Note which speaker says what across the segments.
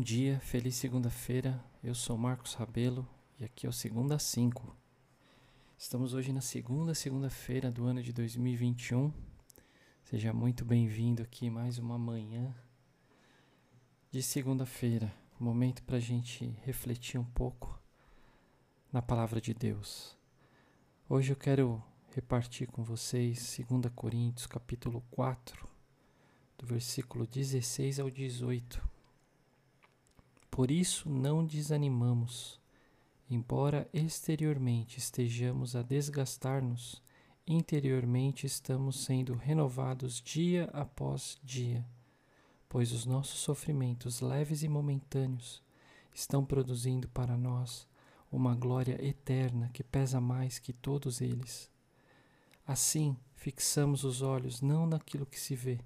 Speaker 1: Bom dia, feliz segunda-feira. Eu sou Marcos Rabelo e aqui é o Segunda 5. Estamos hoje na segunda segunda-feira do ano de 2021. Seja muito bem-vindo aqui mais uma manhã de segunda-feira. Momento para a gente refletir um pouco na palavra de Deus. Hoje eu quero repartir com vocês 2 Coríntios capítulo 4, do versículo 16 ao 18. Por isso não desanimamos, embora exteriormente estejamos a desgastar-nos, interiormente estamos sendo renovados dia após dia, pois os nossos sofrimentos leves e momentâneos estão produzindo para nós uma glória eterna que pesa mais que todos eles. Assim, fixamos os olhos não naquilo que se vê,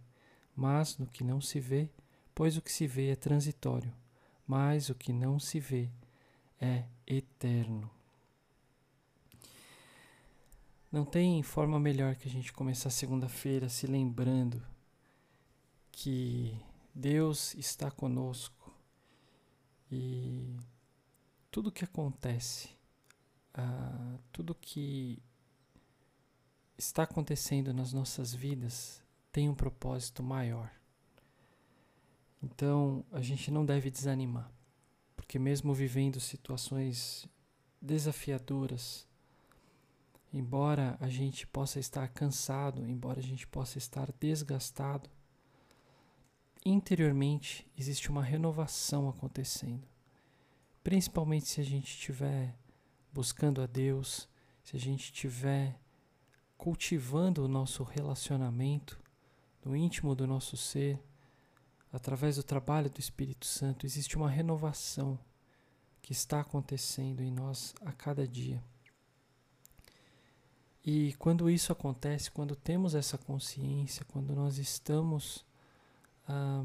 Speaker 1: mas no que não se vê, pois o que se vê é transitório mas o que não se vê é eterno. Não tem forma melhor que a gente começar segunda-feira se lembrando que Deus está conosco e tudo que acontece, uh, tudo que está acontecendo nas nossas vidas tem um propósito maior. Então, a gente não deve desanimar, porque mesmo vivendo situações desafiadoras, embora a gente possa estar cansado, embora a gente possa estar desgastado, interiormente existe uma renovação acontecendo. Principalmente se a gente estiver buscando a Deus, se a gente estiver cultivando o nosso relacionamento no íntimo do nosso ser através do trabalho do Espírito Santo, existe uma renovação que está acontecendo em nós a cada dia. E quando isso acontece, quando temos essa consciência, quando nós estamos ah,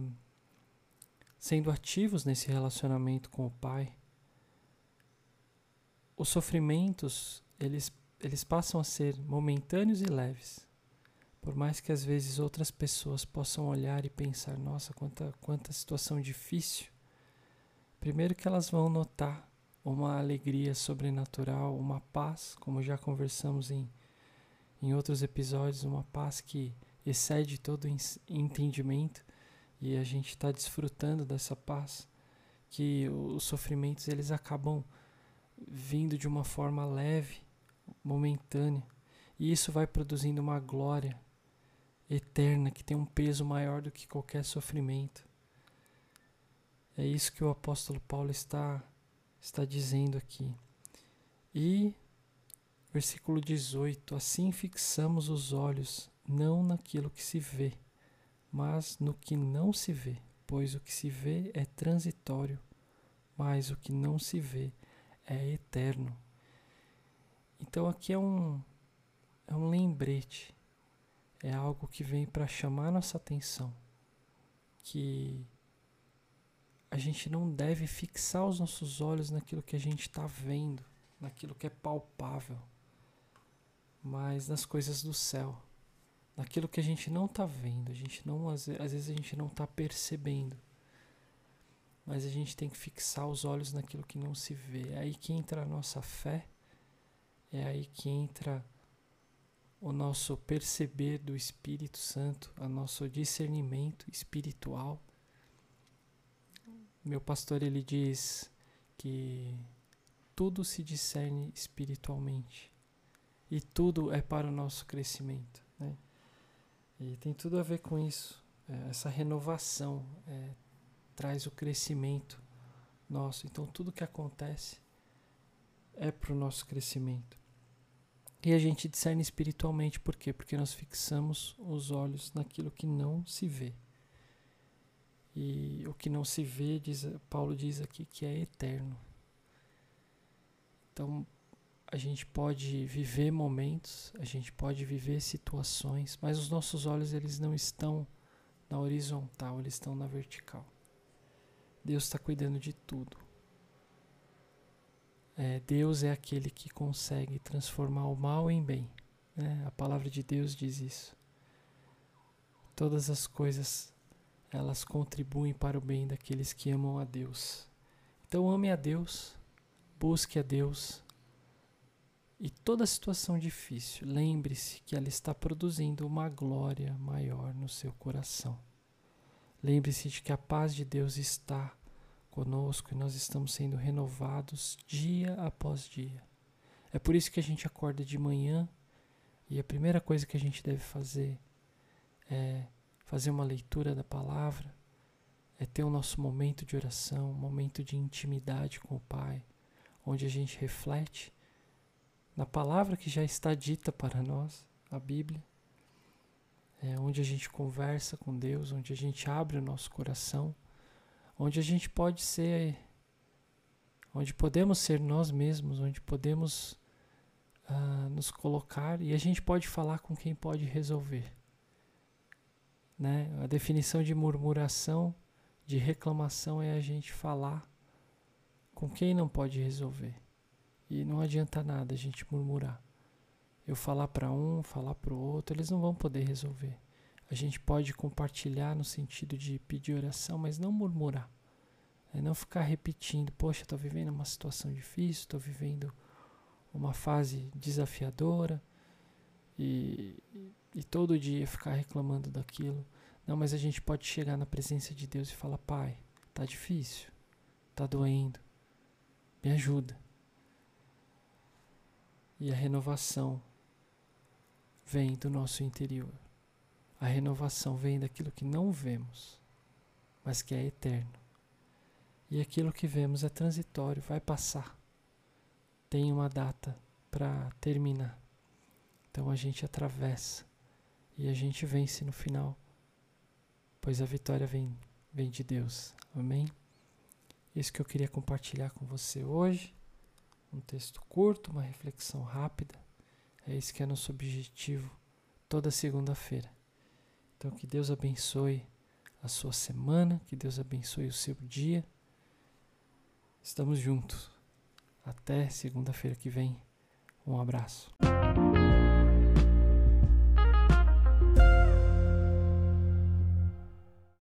Speaker 1: sendo ativos nesse relacionamento com o Pai, os sofrimentos eles, eles passam a ser momentâneos e leves. Por mais que às vezes outras pessoas possam olhar e pensar, nossa, quanta, quanta situação difícil. Primeiro que elas vão notar uma alegria sobrenatural, uma paz, como já conversamos em, em outros episódios, uma paz que excede todo entendimento e a gente está desfrutando dessa paz, que os sofrimentos eles acabam vindo de uma forma leve, momentânea, e isso vai produzindo uma glória eterna que tem um peso maior do que qualquer sofrimento. É isso que o apóstolo Paulo está está dizendo aqui. E versículo 18: Assim fixamos os olhos não naquilo que se vê, mas no que não se vê, pois o que se vê é transitório, mas o que não se vê é eterno. Então aqui é um é um lembrete é algo que vem para chamar nossa atenção, que a gente não deve fixar os nossos olhos naquilo que a gente está vendo, naquilo que é palpável, mas nas coisas do céu, naquilo que a gente não está vendo, a gente não às vezes a gente não está percebendo, mas a gente tem que fixar os olhos naquilo que não se vê. É aí que entra a nossa fé, é aí que entra o nosso perceber do Espírito Santo, o nosso discernimento espiritual. Meu pastor ele diz que tudo se discerne espiritualmente e tudo é para o nosso crescimento, né? E tem tudo a ver com isso. É, essa renovação é, traz o crescimento nosso. Então tudo que acontece é para o nosso crescimento. E a gente discerne espiritualmente, por quê? Porque nós fixamos os olhos naquilo que não se vê. E o que não se vê, diz, Paulo diz aqui que é eterno. Então, a gente pode viver momentos, a gente pode viver situações, mas os nossos olhos eles não estão na horizontal, eles estão na vertical. Deus está cuidando de tudo. É, Deus é aquele que consegue transformar o mal em bem. Né? A palavra de Deus diz isso. Todas as coisas elas contribuem para o bem daqueles que amam a Deus. Então ame a Deus, busque a Deus. E toda situação difícil, lembre-se que ela está produzindo uma glória maior no seu coração. Lembre-se de que a paz de Deus está conosco e nós estamos sendo renovados dia após dia. É por isso que a gente acorda de manhã e a primeira coisa que a gente deve fazer é fazer uma leitura da palavra, é ter o nosso momento de oração, um momento de intimidade com o Pai, onde a gente reflete na palavra que já está dita para nós, a Bíblia, é onde a gente conversa com Deus, onde a gente abre o nosso coração, onde a gente pode ser, onde podemos ser nós mesmos, onde podemos uh, nos colocar e a gente pode falar com quem pode resolver. Né? A definição de murmuração, de reclamação é a gente falar com quem não pode resolver. E não adianta nada a gente murmurar. Eu falar para um, falar para o outro, eles não vão poder resolver. A gente pode compartilhar no sentido de pedir oração, mas não murmurar. É não ficar repetindo, poxa, estou vivendo uma situação difícil, estou vivendo uma fase desafiadora e, e todo dia ficar reclamando daquilo. Não, mas a gente pode chegar na presença de Deus e falar: Pai, tá difícil, tá doendo, me ajuda. E a renovação vem do nosso interior. A renovação vem daquilo que não vemos, mas que é eterno. E aquilo que vemos é transitório, vai passar. Tem uma data para terminar. Então a gente atravessa e a gente vence no final, pois a vitória vem, vem de Deus. Amém? Isso que eu queria compartilhar com você hoje. Um texto curto, uma reflexão rápida. É esse que é nosso objetivo toda segunda-feira. Então que Deus abençoe a sua semana, que Deus abençoe o seu dia. Estamos juntos. Até segunda-feira que vem. Um abraço.